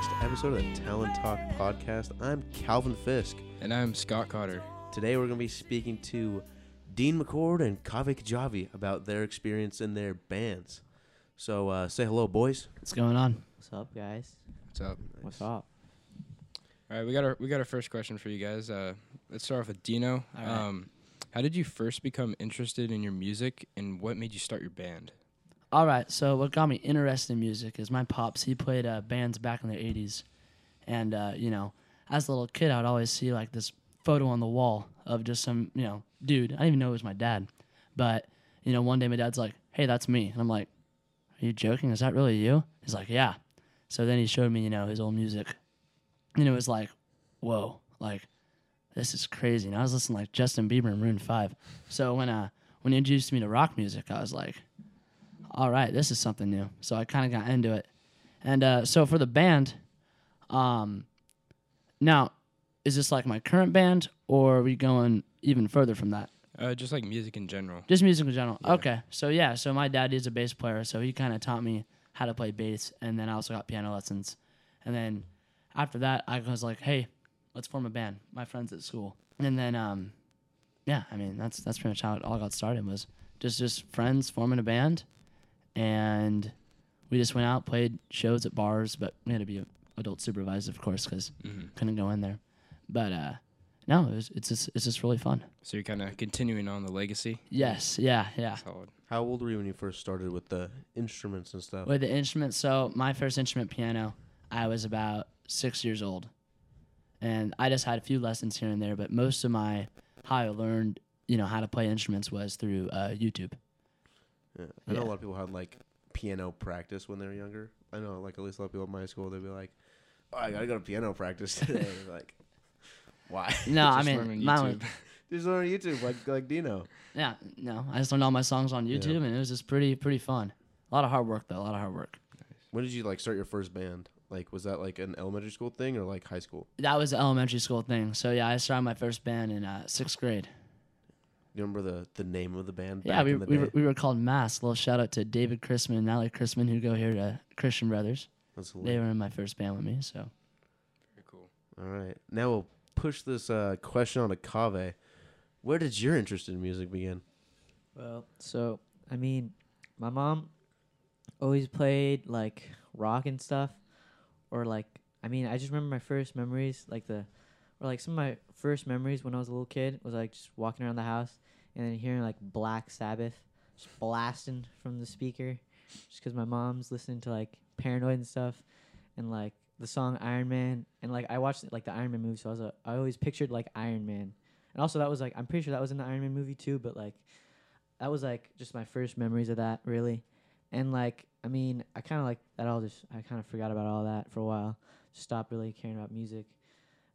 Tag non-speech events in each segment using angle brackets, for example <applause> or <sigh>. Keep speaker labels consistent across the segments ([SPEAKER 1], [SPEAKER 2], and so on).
[SPEAKER 1] next episode of the Talent Talk podcast. I'm Calvin Fisk.
[SPEAKER 2] And I'm Scott Cotter.
[SPEAKER 1] Today we're going to be speaking to Dean McCord and Kave Kajavi about their experience in their bands. So uh, say hello, boys.
[SPEAKER 3] What's going on?
[SPEAKER 4] What's up, guys?
[SPEAKER 2] What's up?
[SPEAKER 4] What's up?
[SPEAKER 2] All right, we got our we got our first question for you guys. Uh, let's start off with Dino.
[SPEAKER 3] All right.
[SPEAKER 2] Um, how did you first become interested in your music, and what made you start your band?
[SPEAKER 3] All right, so what got me interested in music is my pops. He played uh, bands back in the '80s, and uh, you know, as a little kid, I'd always see like this photo on the wall of just some you know dude. I didn't even know it was my dad, but you know, one day my dad's like, "Hey, that's me," and I'm like, "Are you joking? Is that really you?" He's like, "Yeah." So then he showed me, you know, his old music, and it was like, "Whoa!" Like, this is crazy. And I was listening like Justin Bieber and Maroon Five. So when uh when he introduced me to rock music, I was like, all right, this is something new. So I kind of got into it. And uh, so for the band, um, now, is this like my current band or are we going even further from that?
[SPEAKER 2] Uh, just like music in general.
[SPEAKER 3] Just music in general.
[SPEAKER 2] Yeah.
[SPEAKER 3] Okay. So yeah, so my dad is a bass player, so he kind of taught me how to play bass, and then I also got piano lessons. And then after that, I was like, hey, let's form a band. My friends at school, and then um, yeah, I mean that's that's pretty much how it all got started. Was just just friends forming a band, and we just went out, played shows at bars, but we had to be adult supervised, of course, because
[SPEAKER 2] hmm
[SPEAKER 3] couldn't go in there. But uh, no, it was, it's just it's just really fun.
[SPEAKER 2] So you're kind of continuing on the legacy.
[SPEAKER 3] Yes, yeah, yeah.
[SPEAKER 2] Solid.
[SPEAKER 1] How old were you when you first started with the instruments and stuff?
[SPEAKER 3] With the instruments, so my first instrument, piano, I was about six years old, and I just had a few lessons here and there. But most of my how I learned, you know, how to play instruments was through uh, YouTube.
[SPEAKER 1] Yeah. I know
[SPEAKER 3] Yeah.
[SPEAKER 1] a lot of people had like piano practice when they were younger. I know, like at least a lot of people in my school, they'd be like, "Oh, I gotta go to piano practice <laughs> today." like, why? <laughs>
[SPEAKER 3] No, I mean,
[SPEAKER 2] learn on
[SPEAKER 3] mine was,
[SPEAKER 2] YouTube. <laughs>
[SPEAKER 1] Just learn on YouTube, like like Dino.
[SPEAKER 3] yeah, no, I just learned all my songs on
[SPEAKER 1] Yeah.
[SPEAKER 3] YouTube, and it was just pretty pretty fun. A lot of hard work though, a lot of hard work.
[SPEAKER 1] When did you like start your first band? Like, was that like an elementary school thing or like high school?
[SPEAKER 3] That was the elementary school thing. So yeah, I started my first band in uh, sixth grade.
[SPEAKER 1] You remember the the name of the band?
[SPEAKER 3] Yeah,
[SPEAKER 1] back
[SPEAKER 3] we,
[SPEAKER 1] in the
[SPEAKER 3] we,
[SPEAKER 1] day?
[SPEAKER 3] were, we were called Mass. little shout out to David Chrisman and Natalie Chrisman who go here to Christian Brothers.
[SPEAKER 1] That's
[SPEAKER 3] They were in my first band with me. So
[SPEAKER 2] Very cool.
[SPEAKER 1] All right, now we'll push this uh, question on to Kave. Where did your interest in music begin?
[SPEAKER 4] Well, so I mean, my mom always played like rock and stuff, or like I mean, I just remember my first memories, like the, or like some of my first memories when I was a little kid was like just walking around the house and then hearing like Black Sabbath just blasting from the speaker, just because my mom's listening to like Paranoid and stuff, and like the song Iron Man, and like I watched like the Iron Man movie, so I was a, I always pictured like Iron Man, and also that was like I'm pretty sure that was in the Iron Man movie too, but like that was like just my first memories of that really. And like i mean i kind of like that all just i kind of forgot about all that for a while. Stopped really caring about music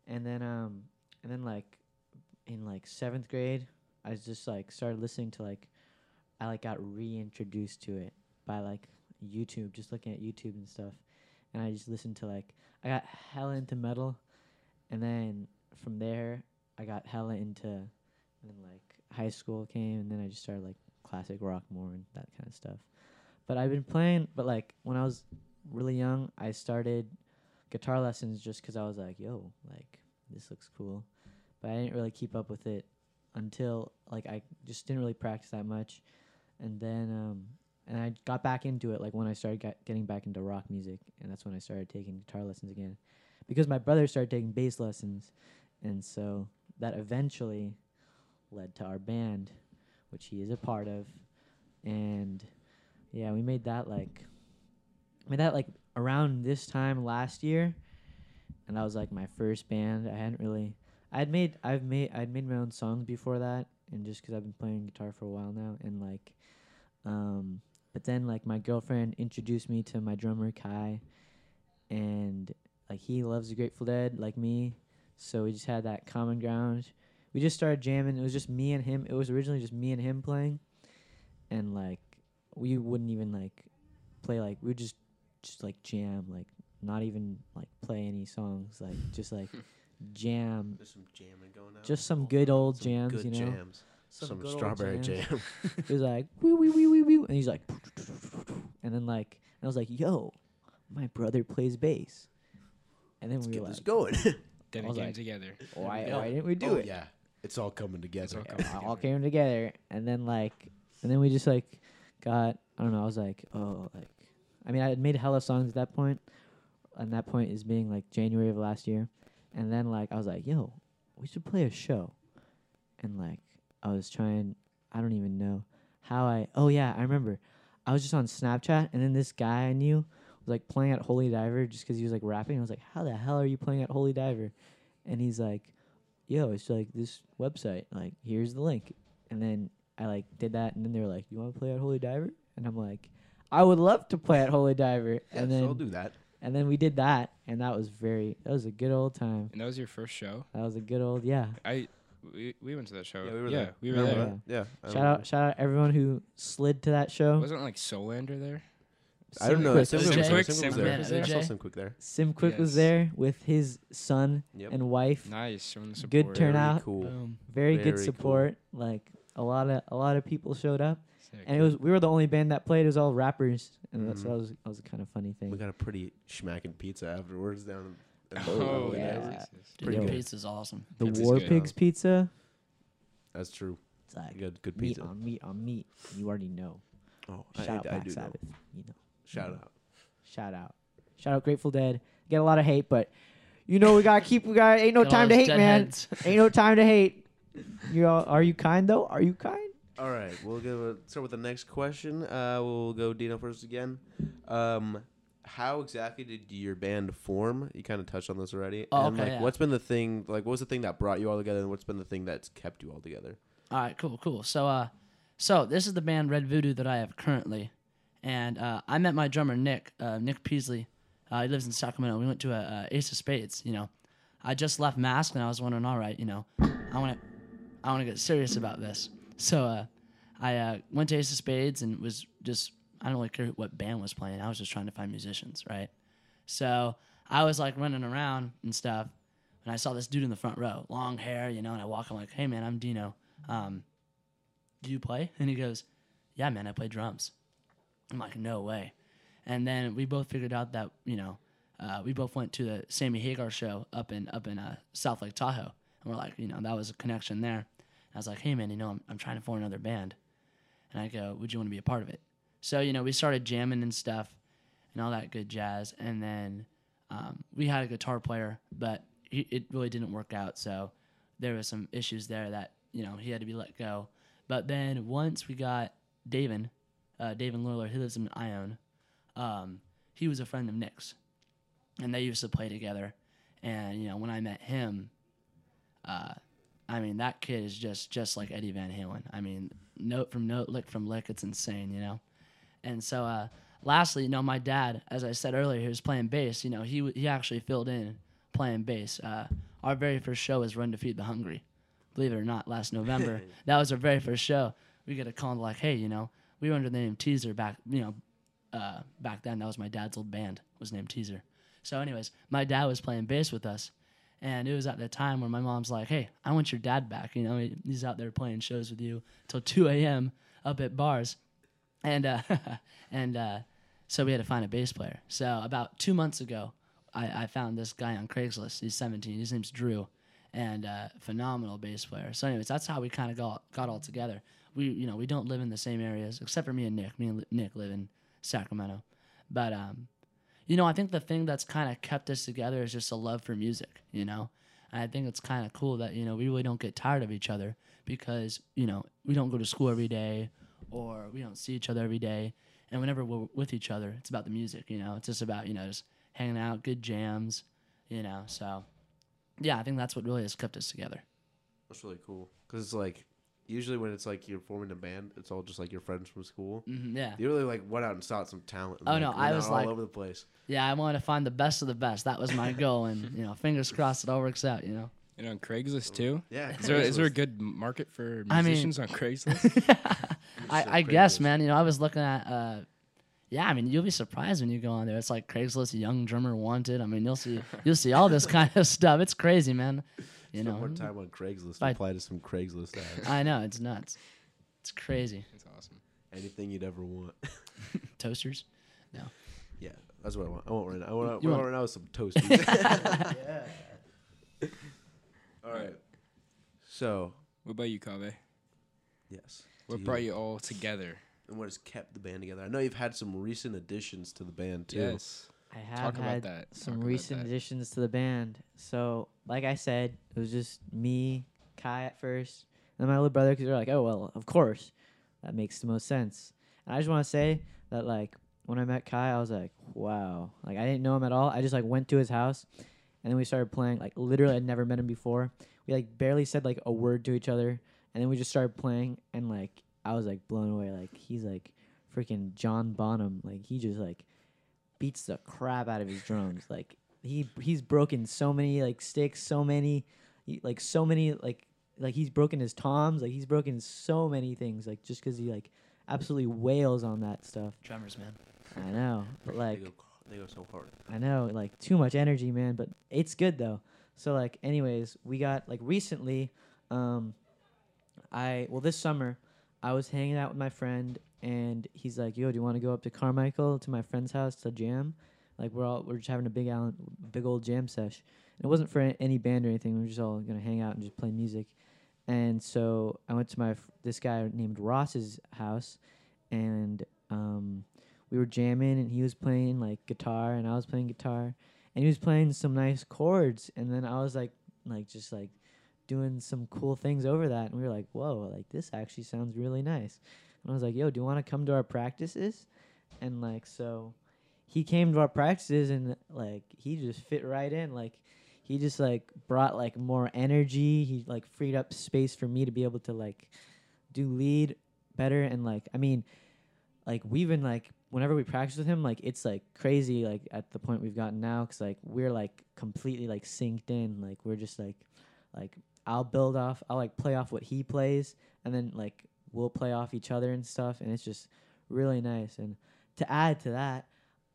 [SPEAKER 4] and then um and then like in like seventh grade i just like started listening to like i like got reintroduced to it by like youtube just looking at youtube and stuff and i just listened to like i got hella into metal and then from there i got hella into and then like high school came and then I just started like classic rock more and that kind of stuff. But I've been playing but like when I was really young, I started guitar lessons just cuz I was like, yo, like this looks cool. But I didn't really keep up with it until like I just didn't really practice that much. And then um and I got back into it like when I started get, getting back into rock music and that's when I started taking guitar lessons again. Because my brother started taking bass lessons and so that eventually led to our band, which he is a part of. And yeah, we made that like made that like around this time last year. And that was like my first band. I hadn't really I'd made I've made I'd made my own songs before that and just cuz I've been playing guitar for a while now and like um but then like my girlfriend introduced me to my drummer Kai and like he loves the Grateful Dead like me. So we just had that common ground we just started jamming. It was just me and him. It was originally just me and him playing, and like we wouldn't even like play like we would just just like jam like not even like play any songs like just like <laughs> jam
[SPEAKER 1] There's some jamming going on.
[SPEAKER 4] just some good old
[SPEAKER 1] Some
[SPEAKER 4] jams
[SPEAKER 1] good
[SPEAKER 4] you know
[SPEAKER 1] jams. Some,
[SPEAKER 4] good old
[SPEAKER 1] strawberry
[SPEAKER 4] jams.
[SPEAKER 1] jam. <laughs> <laughs>
[SPEAKER 4] it was like wee wee wee wee wee and he's like and then like and I was like yo my brother plays bass And then
[SPEAKER 1] Let's
[SPEAKER 4] we
[SPEAKER 1] get
[SPEAKER 4] were
[SPEAKER 1] this going.
[SPEAKER 2] Then it came
[SPEAKER 4] like,
[SPEAKER 2] together.
[SPEAKER 4] why, why didn't we do
[SPEAKER 1] oh
[SPEAKER 4] it?
[SPEAKER 1] yeah, it's all coming together.
[SPEAKER 2] all coming
[SPEAKER 4] it all came together and then like and then we just like got I don't know, I was like, oh like I mean I had made hella songs at that. And that point is being like January of last year. And then like I was like, yo, we should play a show. And like I was trying I don't even know how I oh yeah, I remember. I was just on Snapchat and then this guy I knew was like playing at Holy Diver just because he was like rapping. I was like, how the hell are you playing at Holy Diver? And he's like, yo, it's like this website. Like, here's the link. And then I like did that, and then they were like, you want to play at Holy Diver? And I'm like, I would love to play at Holy Diver.
[SPEAKER 1] Yeah,
[SPEAKER 4] and
[SPEAKER 1] so
[SPEAKER 4] then
[SPEAKER 1] I'll do that.
[SPEAKER 4] and then we did that, and that was very that was a good old time.
[SPEAKER 2] And that was your first show.
[SPEAKER 4] That was a good old yeah.
[SPEAKER 2] I we, we went to that show.
[SPEAKER 1] Yeah, we were
[SPEAKER 2] yeah,
[SPEAKER 1] there.
[SPEAKER 2] we were
[SPEAKER 1] Remember
[SPEAKER 2] there.
[SPEAKER 4] there.
[SPEAKER 1] that? Yeah.
[SPEAKER 4] Shout out shout out everyone who slid to that show.
[SPEAKER 2] Wasn't like Solander there?
[SPEAKER 1] I don't know.
[SPEAKER 4] Quick.
[SPEAKER 1] Sim
[SPEAKER 3] Sim
[SPEAKER 1] Quick was there. Sim
[SPEAKER 2] Sim
[SPEAKER 1] Quick was there. I saw
[SPEAKER 3] there.
[SPEAKER 1] Sim Quick there.
[SPEAKER 4] Sim Quick was there with his son
[SPEAKER 1] Yep.
[SPEAKER 4] and wife.
[SPEAKER 2] Nice, showing the support.
[SPEAKER 4] Good
[SPEAKER 1] Very
[SPEAKER 4] turnout.
[SPEAKER 1] cool.
[SPEAKER 3] Boom.
[SPEAKER 4] Very,
[SPEAKER 1] Very
[SPEAKER 4] good
[SPEAKER 1] cool.
[SPEAKER 4] support. Like a lot of a lot of people showed up.
[SPEAKER 2] Sick.
[SPEAKER 4] and it was we were the only band that played. It was all rappers, and that's
[SPEAKER 1] Mhm.
[SPEAKER 4] that was that was a kind of funny thing.
[SPEAKER 1] We got a pretty schmacking pizza afterwards down. In in
[SPEAKER 2] Oh,
[SPEAKER 1] Holy
[SPEAKER 4] yeah.
[SPEAKER 1] Diver.
[SPEAKER 2] yeah.
[SPEAKER 3] Dude,
[SPEAKER 1] Pretty
[SPEAKER 3] your
[SPEAKER 1] good.
[SPEAKER 3] pizza's awesome.
[SPEAKER 4] the
[SPEAKER 2] Pizza's
[SPEAKER 4] War
[SPEAKER 2] good.
[SPEAKER 4] Pigs pizza.
[SPEAKER 1] That's true.
[SPEAKER 4] It's like
[SPEAKER 1] Good, good
[SPEAKER 4] meat on meat on meat. You already know.
[SPEAKER 1] Oh,
[SPEAKER 4] Shout
[SPEAKER 1] I,
[SPEAKER 4] out
[SPEAKER 1] I
[SPEAKER 4] Black
[SPEAKER 1] do know.
[SPEAKER 4] Sabbath. You know.
[SPEAKER 1] Shout
[SPEAKER 4] Mhm.
[SPEAKER 1] out.
[SPEAKER 4] Shout out. Shout out Grateful Dead. Get a lot of hate, but you know we gotta keep. We got ain't no time to hate, man. ain't no time to hate. You all, are you kind though? Are you kind?
[SPEAKER 1] All right, we'll go uh, start with the next question. Uh, we'll go Dino first again. Um, how exactly did your band form? You kind of touched on this already.
[SPEAKER 3] Oh,
[SPEAKER 1] and
[SPEAKER 3] okay,
[SPEAKER 1] like,
[SPEAKER 3] yeah.
[SPEAKER 1] what's been the thing? Like, what was the thing that brought you all together, and what's been the thing that's kept you all together?
[SPEAKER 3] All right, cool, cool. So, uh, so this is the band Red Voodoo that I have currently, and uh, I met my drummer Nick, uh, Nick Peasley. Uh, he lives in Sacramento. We went to a, a Ace of Spades. You know, I just left Mask, and I was wondering, all right, you know, I want to, I want to get serious about this. So, uh, I uh, went to Ace of Spades and was just, I don't really care what band was playing. I was just trying to find musicians, right? So I was like running around and stuff, and I saw this dude in the front row, long hair, you know, and I walk, I'm like, hey man, I'm Dino. Um, do you play? <laughs> And he goes, yeah, man, I play drums. I'm like, no way. And then we both figured out that, you know, uh, we both went to the Sammy Hagar show up in up in uh, South Lake Tahoe, and we're like, you know, that was a connection there. I was like, hey man, you know, I'm, I'm trying to form another band, and I go, would you want to be a part of it? So you know, we started jamming and stuff, and all that good jazz, and then um, we had a guitar player, but he, it really didn't work out. So there was some issues there that you know he had to be let go. But then once we got David, uh, David Lurler, he lives in Ione. Um, he was a friend of Nick's, and they used to play together. And you know, when I met him, uh, I mean, that kid is just just like Eddie Van Halen. I mean, note from note, lick from lick, it's insane, you know. And so, uh, lastly, you know, my dad, as I said earlier, he was playing bass. You know, he w- he actually filled in playing bass. Uh, our very first show was Run to Feed the Hungry. Believe it or not, last November, <laughs> that was our very first show. We get a call and like, hey, you know, we were under the name Teaser back, you know, uh, back then. That was my dad's old band was named Teaser. So, anyways, my dad was playing bass with us, and it was at the time where my mom's like, "Hey, I want your dad back. You know, he's out there playing shows with you till 2 a.m. up at bars." And uh, <laughs> and uh, so we had to find a bass player. So about two months ago, I, I found this guy on Craigslist. He's 17. His name's Drew, and uh, phenomenal bass player. So, anyways, that's how we kind of got got all together. We you know we don't live in the same areas except for me and Nick. Me and Nick live in Sacramento, but um, you know I think the thing that's kind of kept us together is just a love for music. You know, and I think it's kind of cool that you know we really don't get tired of each other because you know we don't go to school every day or we don't see each other every day. And whenever we're with each other, it's about the music, you know. It's just about, you know, just hanging out, good jams, you know. So, yeah, I think that's what really has kept us together.
[SPEAKER 1] That's really cool because it's like usually when it's like you're forming a band, it's all just like your friends from school.
[SPEAKER 3] hmm yeah.
[SPEAKER 1] You really like went out and sought some talent. and,
[SPEAKER 3] Oh,
[SPEAKER 1] like,
[SPEAKER 3] no, I
[SPEAKER 1] out
[SPEAKER 3] was
[SPEAKER 1] all
[SPEAKER 3] like-
[SPEAKER 1] over the place.
[SPEAKER 3] Yeah, I wanted to find the best of the best. That was my <laughs> goal. And, you know, fingers crossed it all works out, you know.
[SPEAKER 2] And on Craigslist too.
[SPEAKER 1] Yeah,
[SPEAKER 2] Is there is there a good market for
[SPEAKER 3] I mean-
[SPEAKER 2] musicians on Craigslist? <laughs>
[SPEAKER 3] I,
[SPEAKER 1] So
[SPEAKER 3] I guess, man. You know, I was looking at, uh, yeah, I mean, you'll be surprised when you go on there. It's like Craigslist, young drummer wanted. I mean, you'll see, you'll see all this <laughs> kind of stuff. It's crazy, man. You
[SPEAKER 1] Spend
[SPEAKER 3] know,
[SPEAKER 1] more time on Craigslist.
[SPEAKER 3] I-
[SPEAKER 1] Apply to some Craigslist ads.
[SPEAKER 3] I know it's nuts. It's crazy.
[SPEAKER 2] It's awesome.
[SPEAKER 1] Anything you'd ever want. <laughs>
[SPEAKER 3] Toasters. No.
[SPEAKER 1] Yeah, That's what I want. I want right now. I want,
[SPEAKER 3] You
[SPEAKER 1] I
[SPEAKER 3] want-
[SPEAKER 1] want right now with some toasties. <laughs> <laughs> All right. So
[SPEAKER 2] What about you, Kave?
[SPEAKER 1] yes.
[SPEAKER 2] What
[SPEAKER 1] Do
[SPEAKER 2] brought you all together?
[SPEAKER 1] and what has kept the band together? I know you've had some recent additions to the band too.
[SPEAKER 2] Yes.
[SPEAKER 4] I have
[SPEAKER 2] Talk about
[SPEAKER 4] had
[SPEAKER 2] that.
[SPEAKER 4] some
[SPEAKER 2] Talk
[SPEAKER 4] recent
[SPEAKER 2] that.
[SPEAKER 4] additions to the band. So, like I said, it was just me, Kai at first, and my little brother. Because they're like, "Oh well, of course, that makes the most sense." And I just want to say that, like, when I met Kai, I was like, "Wow!" Like, I didn't know him at all. I just like went to his house, and then we started playing. Like, literally, I'd never met him before. We like barely said like a word to each other, and then we just started playing, and like I was like blown away. Like, he's like freaking John Bonham. Like, he just like beats the crap out of his drums. Like he he's broken so many like sticks, so many like so many like like he's broken his toms, like he's broken so many things like just cuz he like absolutely wails on that stuff.
[SPEAKER 3] Drummers, man.
[SPEAKER 4] I know. But like
[SPEAKER 1] they go, they go so hard.
[SPEAKER 4] I know, like too much energy, man, but it's good though. So like anyways, we got like recently um I well this summer I was hanging out with my friend and he's like, "Yo, do you want to go up to Carmichael to my friend's house to jam?" Like we're all we're just having a big big old jam sesh. And it wasn't for any band or anything. We were just all to hang out and just play music. And so I went to my this guy named Ross's house and um we were jamming and he was playing like guitar and I was playing guitar and he was playing some nice chords and then I was like like just like doing some cool things over that. And we were like whoa like this actually sounds really nice. And I was like yo do you want to come to our practices? And like so he came to our practices and like he just fit right in. Like he just like brought like more energy. He like freed up space for me to be able to like do lead better. And like I mean like we've been like whenever we practice with him like it's like crazy like at the point we've gotten now. Because like we're like completely like synced in. Like we're just like like i'll build off i'll like play off what he plays and then like we'll play off each other and stuff and it's just really nice. And to add to that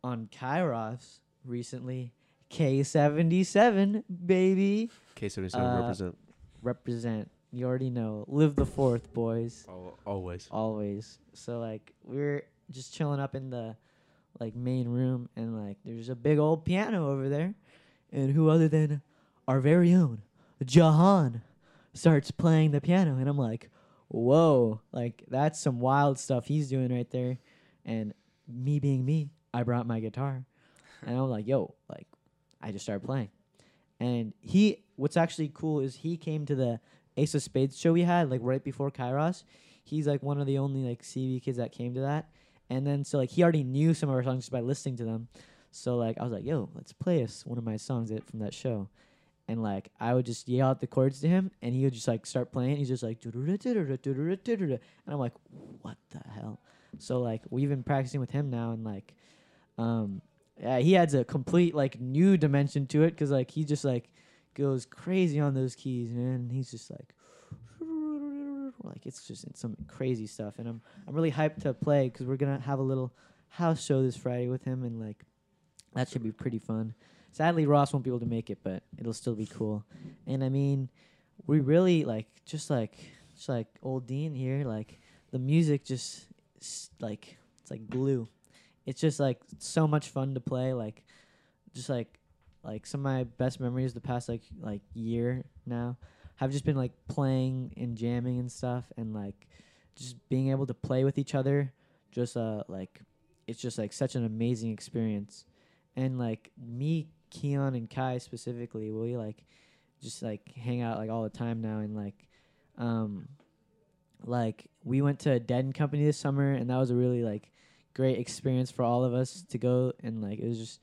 [SPEAKER 4] on kairos recently k77 baby.
[SPEAKER 1] K seventy
[SPEAKER 4] Uh,
[SPEAKER 1] seven represent.
[SPEAKER 4] represent. You already know. Live the fourth boys.
[SPEAKER 1] Al- always.
[SPEAKER 4] always. So like we're just chilling up in the like main room and like there's a big old piano over there. And who other than our very own Jahan starts playing the piano and I'm like, "Whoa, like that's some wild stuff he's doing right there." And me being me, I brought my guitar. And I'm like, "Yo, like I just started playing." And he what's actually cool is he came to the Ace of Spades show we had like right before Kairos he's like one of the only like CB kids that came to that. And then so like he already knew some of our songs just by listening to them. So like I was like, yo, let's play us one of my songs from that show. And like I would just yell out the chords to him and he would just like start playing. He's just like and I'm like, what the hell? So like we've been practicing with him now and like um yeah, he adds a complete like new dimension to it because like he just like goes crazy on those keys, man. He's just like like it's just some crazy stuff and i'm i'm really hyped to play because we're gonna have a little house show this friday with him and like that should be pretty fun sadly ross won't be able to make it but it'll still be cool. And i mean we really like just like just like old dean here like the music just like it's like glue. It's just like so much fun to play like just like like some of my best memories the past like like year now have just been like playing and jamming and stuff and like just being able to play with each other just uh like it's just like such an amazing experience. And like me keon and kai specifically we like just like hang out like all the time now and like um like we went to a dead and company this summer and that was a really like great experience for all of us to go and like it was just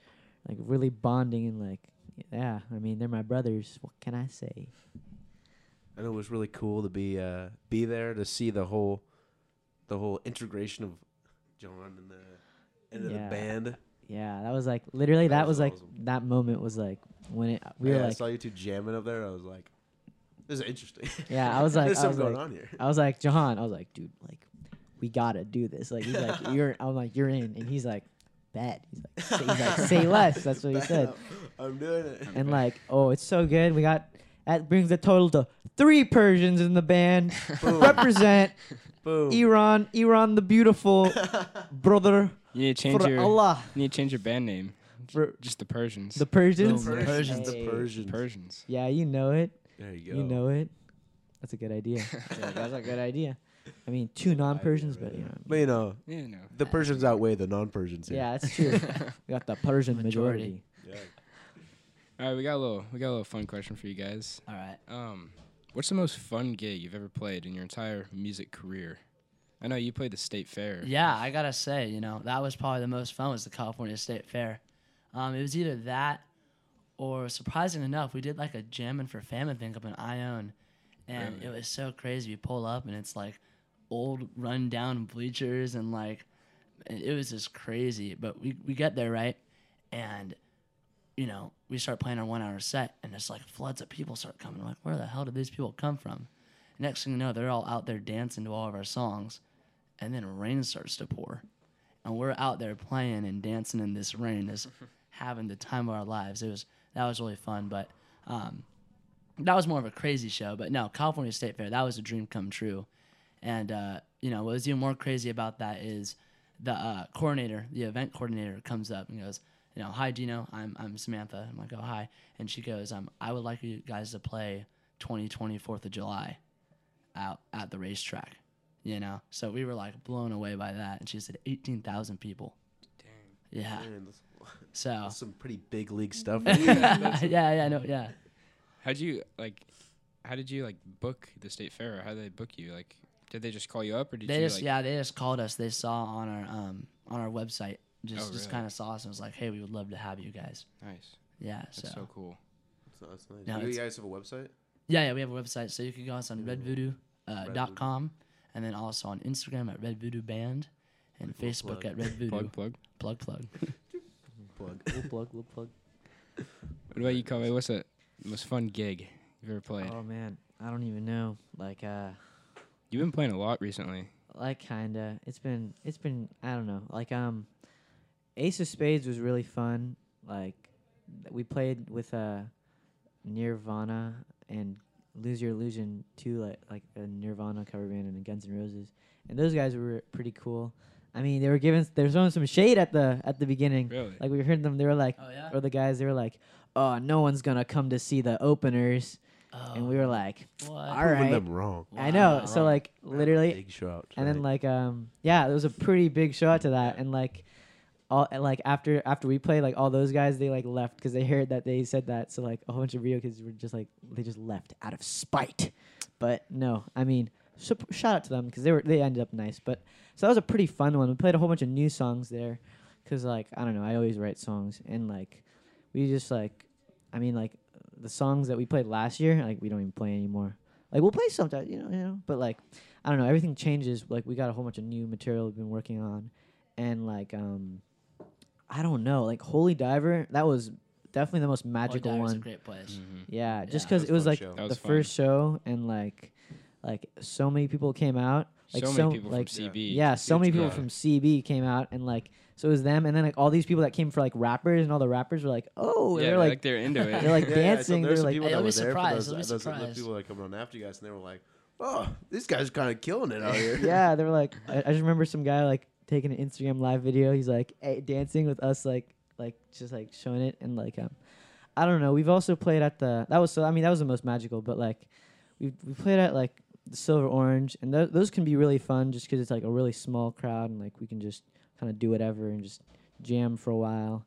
[SPEAKER 4] like really bonding and like yeah i mean they're my brothers what can i say
[SPEAKER 1] And it was really cool to be uh, be there to see the whole the whole integration of John and the into
[SPEAKER 4] Yeah.
[SPEAKER 1] the band.
[SPEAKER 4] Yeah, that was like literally that,
[SPEAKER 1] That
[SPEAKER 4] was
[SPEAKER 1] was
[SPEAKER 4] like
[SPEAKER 1] awesome.
[SPEAKER 4] that moment was like when it we
[SPEAKER 1] yeah,
[SPEAKER 4] were
[SPEAKER 1] I
[SPEAKER 4] like
[SPEAKER 1] saw you two jamming up there. I was like, "This is interesting."
[SPEAKER 4] Yeah, I was like- <laughs>
[SPEAKER 1] "There's
[SPEAKER 4] I was
[SPEAKER 1] something going
[SPEAKER 4] like-
[SPEAKER 1] on here."
[SPEAKER 4] I was like Jahan, I was like, dude, like we gotta do this. Like he's like you're I'm like you're in and he's like bet. He's like say, he's like say <laughs> less. That's what he
[SPEAKER 1] Back
[SPEAKER 4] said.
[SPEAKER 1] up. I'm doing it.
[SPEAKER 4] And like oh it's so good. We got that brings the total to three Persians in the band.
[SPEAKER 1] Boom.
[SPEAKER 4] Represent
[SPEAKER 1] Boom.
[SPEAKER 4] Iran, Iran the beautiful <laughs> brother
[SPEAKER 2] You need to change
[SPEAKER 4] For
[SPEAKER 2] your.
[SPEAKER 4] Allah.
[SPEAKER 2] You need to change your band name.
[SPEAKER 4] For
[SPEAKER 2] Just the Persians.
[SPEAKER 4] the Persians.
[SPEAKER 3] The Persians.
[SPEAKER 1] The
[SPEAKER 4] Hey.
[SPEAKER 1] Persians.
[SPEAKER 2] Persians.
[SPEAKER 4] Yeah, you know it.
[SPEAKER 1] There you go.
[SPEAKER 4] You know it. That's a good idea. <laughs> Yeah, that's a good idea. I mean, two non-Persians, but you know.
[SPEAKER 1] But you know,
[SPEAKER 2] Yeah, no.
[SPEAKER 1] the Persians outweigh the non-Persians. Here.
[SPEAKER 4] Yeah, that's true. <laughs> we got the Persian
[SPEAKER 3] Majority.
[SPEAKER 4] majority.
[SPEAKER 1] Yeah.
[SPEAKER 2] All right, we got a little. We got a little fun question for you guys.
[SPEAKER 3] All right.
[SPEAKER 2] Um, what's the most fun gig you've ever played in your entire music career? I know you played the state fair.
[SPEAKER 3] Yeah, I gotta say, you know, that was probably the most fun was the California State Fair. Um, it was either that or surprising enough, we did like a jamming for famine thing up in Ione. And
[SPEAKER 2] Really?
[SPEAKER 3] it was so crazy. We pull up and it's like old run down bleachers and like it was just crazy. But we, we get there, right? And you know, we start playing our one hour set and it's like floods of people start coming. I'm like, where the hell did these people come from? Next thing you know, they're all out there dancing to all of our songs and then rain starts to pour. And we're out there playing and dancing in this rain, just <laughs> having the time of our lives. It was that was really fun, but um, that was more of a crazy show. But no, California State Fair, that was a dream come true. And uh, you know, what was even more crazy about that is the uh, coordinator, the event coordinator, comes up and goes, you know, hi Gino, I'm I'm Samantha. I'm like, oh hi, and she goes, um, I would like you guys to play 2020 Fourth of July out at the racetrack you know. So we were like blown away by that, and she said eighteen thousand people.
[SPEAKER 2] Dang.
[SPEAKER 3] Yeah.
[SPEAKER 1] Man, that's,
[SPEAKER 3] So
[SPEAKER 1] that's some pretty big league stuff. <laughs>
[SPEAKER 3] yeah, yeah, no, yeah.
[SPEAKER 2] How'd you like? How did you like book the state fair? How did they book you? Like, did they just call you up or did
[SPEAKER 3] They
[SPEAKER 2] you
[SPEAKER 3] just
[SPEAKER 2] like?
[SPEAKER 3] yeah, they just called us. They saw on our um on our website, just
[SPEAKER 2] Oh,
[SPEAKER 3] just kind of saw us and was like, hey, we would love to have you guys.
[SPEAKER 2] Nice.
[SPEAKER 3] Yeah.
[SPEAKER 2] That's
[SPEAKER 3] So,
[SPEAKER 2] so, cool.
[SPEAKER 1] So that's nice.
[SPEAKER 3] No,
[SPEAKER 1] you guys have a website?
[SPEAKER 3] yeah, yeah, we have a website, so you can go us on
[SPEAKER 1] Yeah.
[SPEAKER 3] redvoodoo uh,
[SPEAKER 1] Red
[SPEAKER 3] dot
[SPEAKER 1] Voodoo.
[SPEAKER 3] com, and then also on Instagram at Red Voodoo Band, and
[SPEAKER 1] Little
[SPEAKER 3] Facebook
[SPEAKER 1] plug.
[SPEAKER 3] at Red Voodoo.
[SPEAKER 2] Plug plug.
[SPEAKER 3] plug, plug. <laughs>
[SPEAKER 1] Plug.
[SPEAKER 4] Little plug, little plug.
[SPEAKER 2] What about you, Kobe? What's the most fun gig you've ever played?
[SPEAKER 4] Oh man, I don't even know. Like, uh,
[SPEAKER 2] You've been playing a lot recently.
[SPEAKER 4] like kinda. It's been, it's been. I don't know. Like, um, Ace of Spades was really fun. Like, we played with uh, Nirvana and Lose Your Illusion too. Like, like a Nirvana cover band and a Guns N' Roses, and those guys were pretty cool. I mean, they were giving, they were throwing some shade at the at the beginning.
[SPEAKER 2] Really?
[SPEAKER 4] Like we heard them, they were like,
[SPEAKER 3] Oh yeah.
[SPEAKER 4] or the guys, they were like, "Oh, no one's gonna come to see the openers,"
[SPEAKER 3] Oh,
[SPEAKER 4] and we were like,
[SPEAKER 3] what?
[SPEAKER 4] "All
[SPEAKER 1] Proving them wrong.
[SPEAKER 4] I know.
[SPEAKER 3] Wow.
[SPEAKER 4] So like literally,
[SPEAKER 1] Big show out.
[SPEAKER 4] and then like um yeah, there was a pretty big show out to that, and like all like after after we played, like all those guys they like left because they heard that they said that. So like a whole bunch of Rio kids were just like they just left out of spite. But no, I mean, shout out to them because they were they ended up nice. But so that was a pretty fun one. We played a whole bunch of new songs there because like I don't know, I always write songs and like we just like I mean like the songs that we played last year, like we don't even play anymore. Like we'll play sometimes, you know, you know, but like I don't know, everything changes. Like we got a whole bunch of new material we've been working on, and like um, I don't know, like Holy Diver, that was definitely the most
[SPEAKER 3] Holy
[SPEAKER 4] magical
[SPEAKER 3] Diver's a
[SPEAKER 4] one.
[SPEAKER 3] great place.
[SPEAKER 2] Mm-hmm.
[SPEAKER 4] Yeah, just
[SPEAKER 3] Yeah.
[SPEAKER 4] because
[SPEAKER 1] That
[SPEAKER 4] it
[SPEAKER 1] was
[SPEAKER 4] was
[SPEAKER 1] a fun
[SPEAKER 4] like
[SPEAKER 1] show.
[SPEAKER 2] That
[SPEAKER 4] the
[SPEAKER 2] was fun.
[SPEAKER 4] first show, and like like so many people came out. Like
[SPEAKER 2] so
[SPEAKER 4] so,
[SPEAKER 2] many people
[SPEAKER 4] like
[SPEAKER 2] from CB.
[SPEAKER 4] yeah, so many people
[SPEAKER 2] Yeah.
[SPEAKER 4] from CB came out, and like so it was them, and then like all these people that came for like rappers, and all the rappers were like, oh,
[SPEAKER 2] Yeah,
[SPEAKER 4] they're like
[SPEAKER 2] they're into it. <laughs>
[SPEAKER 4] they're like <laughs>
[SPEAKER 1] Yeah, yeah, so
[SPEAKER 4] dancing. they're like
[SPEAKER 1] people that
[SPEAKER 3] I'll be
[SPEAKER 1] were there
[SPEAKER 3] surprised,
[SPEAKER 1] those,
[SPEAKER 3] I'll be
[SPEAKER 1] those, those
[SPEAKER 3] surprised.
[SPEAKER 1] people that coming on after you guys, and they were like, "Oh, these guys are kind of killing it out here."
[SPEAKER 4] yeah, <laughs> they were like, I, I just remember some guy like taking an Instagram live video. He's like dancing with us, like like just like showing it, and like um, I don't know. We've also played at the that was so I mean that was the most magical, but like we we played at like the Silver Orange, and th- those can be really fun just because it's like a really small crowd, and like we can just kind of do whatever and just jam for a while,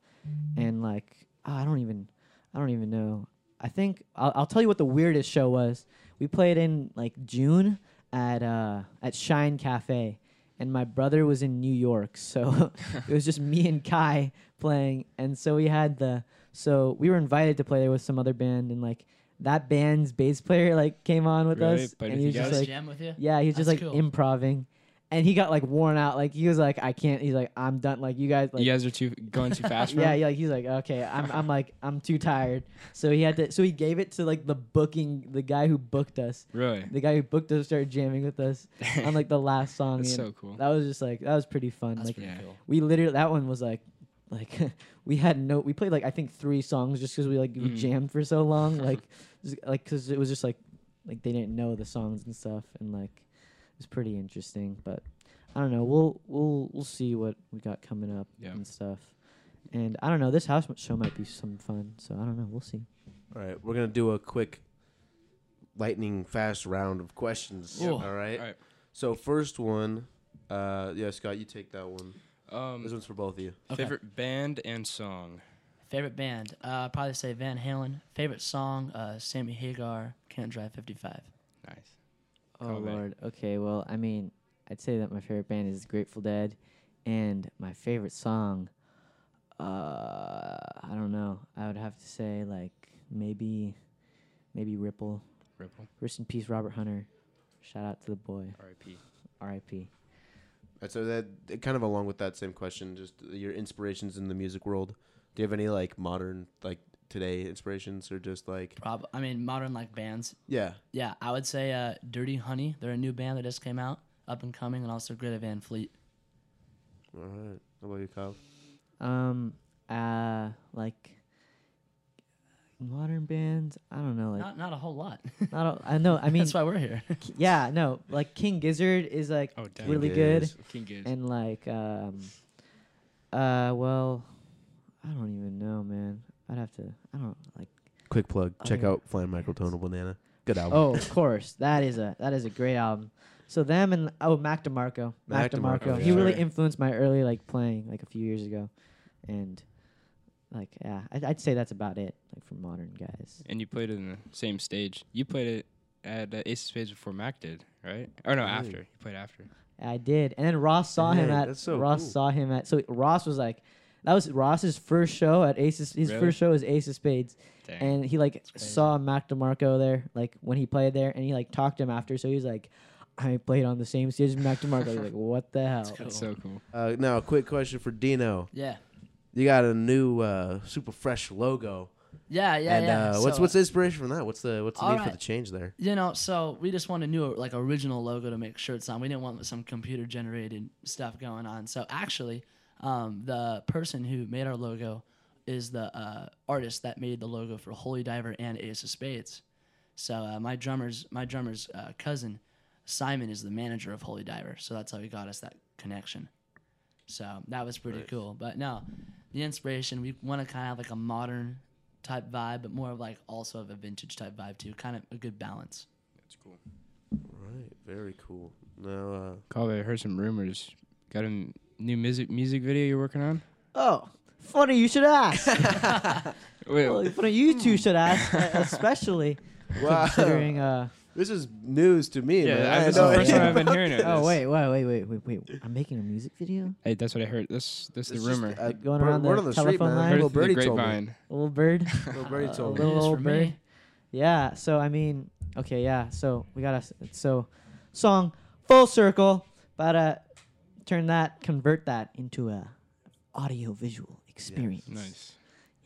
[SPEAKER 4] and like ah, I don't even I don't even know. I think I'll, I'll tell you what the weirdest show was. We played in like June at uh at Shine Cafe, and my brother was in New York, so <laughs> it was just me and Kai playing, and so we had the so we were invited to play there with some other band, and like that band's bass player like came on with
[SPEAKER 2] Really?
[SPEAKER 4] us,
[SPEAKER 2] Played
[SPEAKER 4] and
[SPEAKER 2] with
[SPEAKER 4] he was just like
[SPEAKER 3] jam with you?
[SPEAKER 4] yeah, he was just like
[SPEAKER 3] cool.
[SPEAKER 4] improving, and he got like worn out. Like he was like, I can't. He's like, I'm done. Like you guys, like
[SPEAKER 2] you guys are too going too fast. For
[SPEAKER 4] yeah,
[SPEAKER 2] him?
[SPEAKER 4] yeah. He's like, okay, I'm, I'm like, I'm too tired. So he had to. So he gave it to like the booking, the guy who booked us.
[SPEAKER 2] Really?
[SPEAKER 4] The guy who booked us started jamming with us <laughs> on like the last song.
[SPEAKER 2] That's so cool.
[SPEAKER 4] That was just like that was pretty fun.
[SPEAKER 3] That's
[SPEAKER 4] like
[SPEAKER 3] pretty cool.
[SPEAKER 4] we literally that one was like, like <laughs> we had no. We played like I think three songs just because we like we
[SPEAKER 2] Mhm.
[SPEAKER 4] jammed for so long. <laughs> Like, just, like because it was just like, like they didn't know the songs and stuff, and like it was pretty interesting. But I don't know. We'll we'll we'll see what we got coming up
[SPEAKER 2] Yeah.
[SPEAKER 4] and stuff. And I don't know. This house show might be some fun. So I don't know. We'll see.
[SPEAKER 1] All right, we're gonna do a quick, lightning fast round of questions.
[SPEAKER 3] Ooh.
[SPEAKER 1] All right.
[SPEAKER 2] All right.
[SPEAKER 1] So first one, uh, yeah, Scott, you take that one.
[SPEAKER 2] Um,
[SPEAKER 1] This one's for both of you.
[SPEAKER 3] Okay.
[SPEAKER 2] favorite band and song.
[SPEAKER 3] Favorite band? Uh, I'd probably say Van Halen. Favorite song? Uh, Sammy Hagar. Can't Drive 55.
[SPEAKER 2] Nice.
[SPEAKER 4] Oh
[SPEAKER 2] Call back.
[SPEAKER 4] lord. Okay. Well, I mean, I'd say that my favorite band is Grateful Dead, and my favorite song. Uh, I don't know. I would have to say like maybe, maybe Ripple.
[SPEAKER 2] Ripple.
[SPEAKER 4] Rest in peace, Robert Hunter. Shout out to the boy.
[SPEAKER 2] R.I.P.
[SPEAKER 4] R.I.P.
[SPEAKER 1] Right, so that kind of along with that same question, just your inspirations in the music world. Do you have any like modern, like today inspirations, or just like
[SPEAKER 3] Prob- I mean, modern like bands.
[SPEAKER 1] yeah?
[SPEAKER 3] Yeah, I would say uh, Dirty Honey. They're a new band that just came out, up and coming, and also Greta Van Fleet.
[SPEAKER 1] All right. How about you, Kyle?
[SPEAKER 4] Um. Uh. Like. Modern bands. I don't know. Like.
[SPEAKER 3] Not not a whole lot. <laughs>
[SPEAKER 4] not. A, I know. I <laughs> mean.
[SPEAKER 3] That's why we're here.
[SPEAKER 4] Yeah. No. Like King Gizzard is like
[SPEAKER 2] Oh, damn.
[SPEAKER 4] really good.
[SPEAKER 2] King Giz.
[SPEAKER 4] and like um uh well i don't even know man i'd have to i don't like
[SPEAKER 1] Quick plug. Check out Flying Microtonal Banana. Good album.
[SPEAKER 4] oh of course that is a that is a great album so them and oh mac demarco
[SPEAKER 1] Mac
[SPEAKER 4] mac,
[SPEAKER 1] DeMarco,
[SPEAKER 4] demarco
[SPEAKER 1] yeah.
[SPEAKER 4] he really influenced my early like playing like a few years ago and like yeah I'd, I'd say that's about it like for modern guys
[SPEAKER 2] and you played it in the same stage. You played it at uh, Ace of Spades before Mac did, right? Or no,
[SPEAKER 1] Really?
[SPEAKER 2] after. You played after.
[SPEAKER 4] I did, and then Ross saw him at
[SPEAKER 1] so
[SPEAKER 4] Ross
[SPEAKER 1] cool.
[SPEAKER 4] saw him at so Ross was like, that was Ross's first show at Aces. His
[SPEAKER 2] Really?
[SPEAKER 4] first show was Ace of Spades,
[SPEAKER 2] Dang.
[SPEAKER 4] and he like saw Mac DeMarco there, like when he played there, and he like talked to him after. So he was like, I played on the same stage as Mac DeMarco. He's like, <laughs> what the hell?
[SPEAKER 3] cool.
[SPEAKER 2] That's so cool.
[SPEAKER 1] Uh, now, a quick question for Dino.
[SPEAKER 3] yeah,
[SPEAKER 1] You got a new uh, super fresh logo.
[SPEAKER 3] yeah, yeah,
[SPEAKER 1] and
[SPEAKER 3] yeah.
[SPEAKER 1] uh, what's
[SPEAKER 3] So,
[SPEAKER 1] what's the inspiration from that? What's the what's the
[SPEAKER 3] All
[SPEAKER 1] need for the change there?
[SPEAKER 3] You know, so we just want a new like original logo to make shirts on. We didn't want some computer generated stuff going on. So actually, um, the person who made our logo is the uh, artist that made the logo for Holy Diver and Ace of Spades. So uh, my drummer's my drummer's uh, cousin Simon is the manager of Holy Diver. So that's how he got us that connection. So that was pretty
[SPEAKER 1] Nice.
[SPEAKER 3] cool. But no, the inspiration we want to kind of have like a modern type vibe, but more of like also of a vintage type vibe too. Kind of a good balance.
[SPEAKER 2] That's cool.
[SPEAKER 1] Right, very cool. Now, uh,
[SPEAKER 2] Carl, I heard some rumors. Got a n- new music music video you're working on?
[SPEAKER 4] Oh, funny you should ask. <laughs> <laughs>
[SPEAKER 2] Wait,
[SPEAKER 4] well, funny you two should ask, <laughs> especially
[SPEAKER 1] wow,
[SPEAKER 4] considering. Uh,
[SPEAKER 1] this is news to me, man.
[SPEAKER 2] yeah,
[SPEAKER 1] I
[SPEAKER 2] this is the first time I've been hearing it.
[SPEAKER 4] oh wait, wait, wait, wait, wait, wait! I'm making a music video.
[SPEAKER 2] Hey, that's what I heard. This this
[SPEAKER 1] It's
[SPEAKER 2] the
[SPEAKER 1] just,
[SPEAKER 2] rumor.
[SPEAKER 1] uh,
[SPEAKER 4] Going
[SPEAKER 1] word-
[SPEAKER 4] around the
[SPEAKER 1] the
[SPEAKER 4] telephone
[SPEAKER 1] man.
[SPEAKER 4] line?
[SPEAKER 1] Little
[SPEAKER 2] it the
[SPEAKER 1] birdie told me.
[SPEAKER 4] A little bird.
[SPEAKER 1] Little birdie told
[SPEAKER 4] a
[SPEAKER 1] me.
[SPEAKER 4] little old bird.
[SPEAKER 3] me.
[SPEAKER 4] Yeah. So I mean, okay, yeah. So we got a so song full circle, but uh, turn that, convert that into a audio visual experience.
[SPEAKER 2] Nice.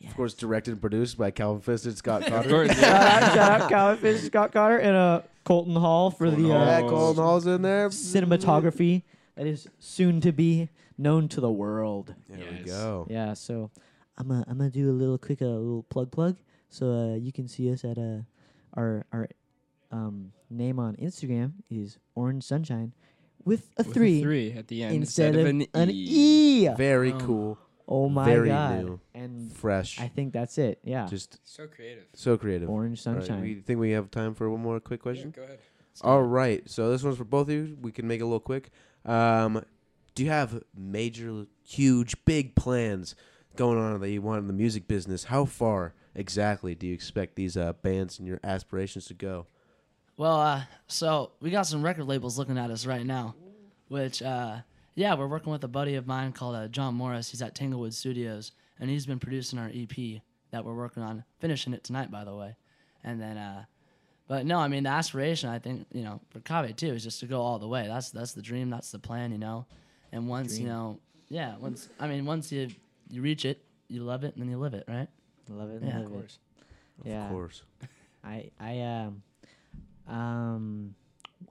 [SPEAKER 1] Of course, directed and produced by Calvin Fist and Scott <laughs>
[SPEAKER 2] Of
[SPEAKER 1] Cotter.
[SPEAKER 2] course, <laughs>
[SPEAKER 4] shout
[SPEAKER 2] yeah.
[SPEAKER 4] out, shout out, Calvin Fish, Scott Carter, and uh, Colton Hall for
[SPEAKER 2] Colton
[SPEAKER 4] the
[SPEAKER 2] Hall.
[SPEAKER 1] yeah,
[SPEAKER 4] uh,
[SPEAKER 1] Colin Hall's in there.
[SPEAKER 4] cinematography that is soon to be known to the world.
[SPEAKER 1] There we go.
[SPEAKER 4] Yeah, so I'm gonna I'm gonna do a little quick uh, little plug plug so uh, you can see us at uh, our our um, name on Instagram is Orange Sunshine with a
[SPEAKER 2] With
[SPEAKER 4] three,
[SPEAKER 2] three at the end
[SPEAKER 4] instead, of
[SPEAKER 2] an,
[SPEAKER 4] an
[SPEAKER 2] E.
[SPEAKER 4] E.
[SPEAKER 1] Very
[SPEAKER 3] Um,
[SPEAKER 1] cool,
[SPEAKER 4] Oh my
[SPEAKER 1] very
[SPEAKER 4] god!
[SPEAKER 1] new.
[SPEAKER 4] And
[SPEAKER 1] fresh,
[SPEAKER 4] I think that's it. Yeah,
[SPEAKER 1] just
[SPEAKER 2] So creative.
[SPEAKER 1] so creative.
[SPEAKER 4] Orange
[SPEAKER 1] All right,
[SPEAKER 4] Sunshine.
[SPEAKER 1] we think we have time for one more quick
[SPEAKER 2] Yeah,
[SPEAKER 1] question.
[SPEAKER 2] go ahead.
[SPEAKER 1] All right, so this one's for both of you. We can make it a little quick. Um, do you have major, huge, big plans going on that you want in the music business? How far exactly do you expect these uh, bands and your aspirations to go?
[SPEAKER 3] Well, uh, so we got some record labels looking at us right now, which, uh, yeah, we're working with a buddy of mine called uh, John Morris. He's at Tanglewood Studios, and he's been producing our EP that we're working on, finishing it tonight, by the way. And then, uh, but no, I mean the aspiration, I think, you know, for Kave too, is just to go all the way. That's that's the dream, that's the plan, you know. And once you know, yeah, once I mean, once you you reach it, you love it, and then you live it, right?
[SPEAKER 4] Love it.
[SPEAKER 3] Yeah,
[SPEAKER 4] love
[SPEAKER 3] of
[SPEAKER 4] it.
[SPEAKER 2] course.
[SPEAKER 4] Yeah.
[SPEAKER 1] Of course.
[SPEAKER 4] I I um um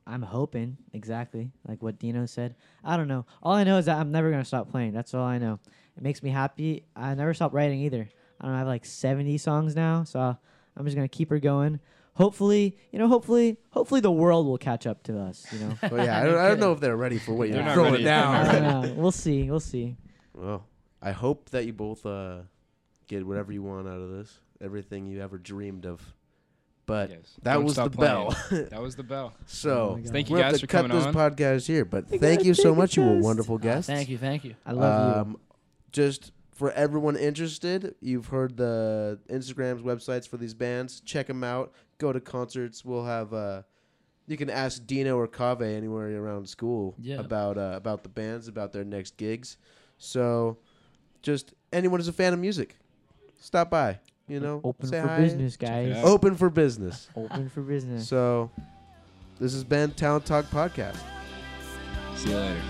[SPEAKER 4] I'm hoping exactly like what Dino said. I don't know. All I know is that I'm never gonna stop playing. That's all I know. It makes me happy. I never stop writing either. I don't know, I have like 70 songs now, so I'm just gonna keep her going. hopefully, you know, hopefully, hopefully the world will catch up to us. You know. <laughs>
[SPEAKER 1] Well, yeah, I don't, I don't know if they're ready for what you're
[SPEAKER 2] not
[SPEAKER 1] throwing down.
[SPEAKER 2] They're
[SPEAKER 4] I
[SPEAKER 2] not
[SPEAKER 4] don't know. <laughs> We'll see. We'll see.
[SPEAKER 1] Well, I hope that you both uh, get whatever you want out of this, everything you ever dreamed of. But
[SPEAKER 2] Yes.
[SPEAKER 1] that
[SPEAKER 2] Don't
[SPEAKER 1] was the
[SPEAKER 2] stop
[SPEAKER 1] bell. <laughs>
[SPEAKER 2] that was the bell.
[SPEAKER 1] so
[SPEAKER 4] Oh my God.
[SPEAKER 2] Thank you
[SPEAKER 1] we'll have
[SPEAKER 2] guys
[SPEAKER 1] to
[SPEAKER 2] for
[SPEAKER 1] cut
[SPEAKER 2] coming
[SPEAKER 1] this podcast here. But
[SPEAKER 4] You
[SPEAKER 1] thank you so much. You were
[SPEAKER 4] test.
[SPEAKER 1] wonderful
[SPEAKER 3] Uh,
[SPEAKER 1] guests.
[SPEAKER 3] thank you, thank you.
[SPEAKER 4] I love you.
[SPEAKER 1] Um, just for everyone interested, you've heard the Instagrams, websites for these bands. Check them out. Go to concerts. We'll have. Uh, you can ask Dino or Kave anywhere around school
[SPEAKER 3] Yeah.
[SPEAKER 1] about uh, about the bands, about their next gigs. So, just anyone who's a fan of music, stop by. You know,
[SPEAKER 4] Open
[SPEAKER 1] say
[SPEAKER 4] for
[SPEAKER 1] hi.
[SPEAKER 4] business, guys.
[SPEAKER 2] out.
[SPEAKER 1] Open for business. <laughs>
[SPEAKER 4] Open for business.
[SPEAKER 1] So, this has been Talent Talk Podcast.
[SPEAKER 2] See you later.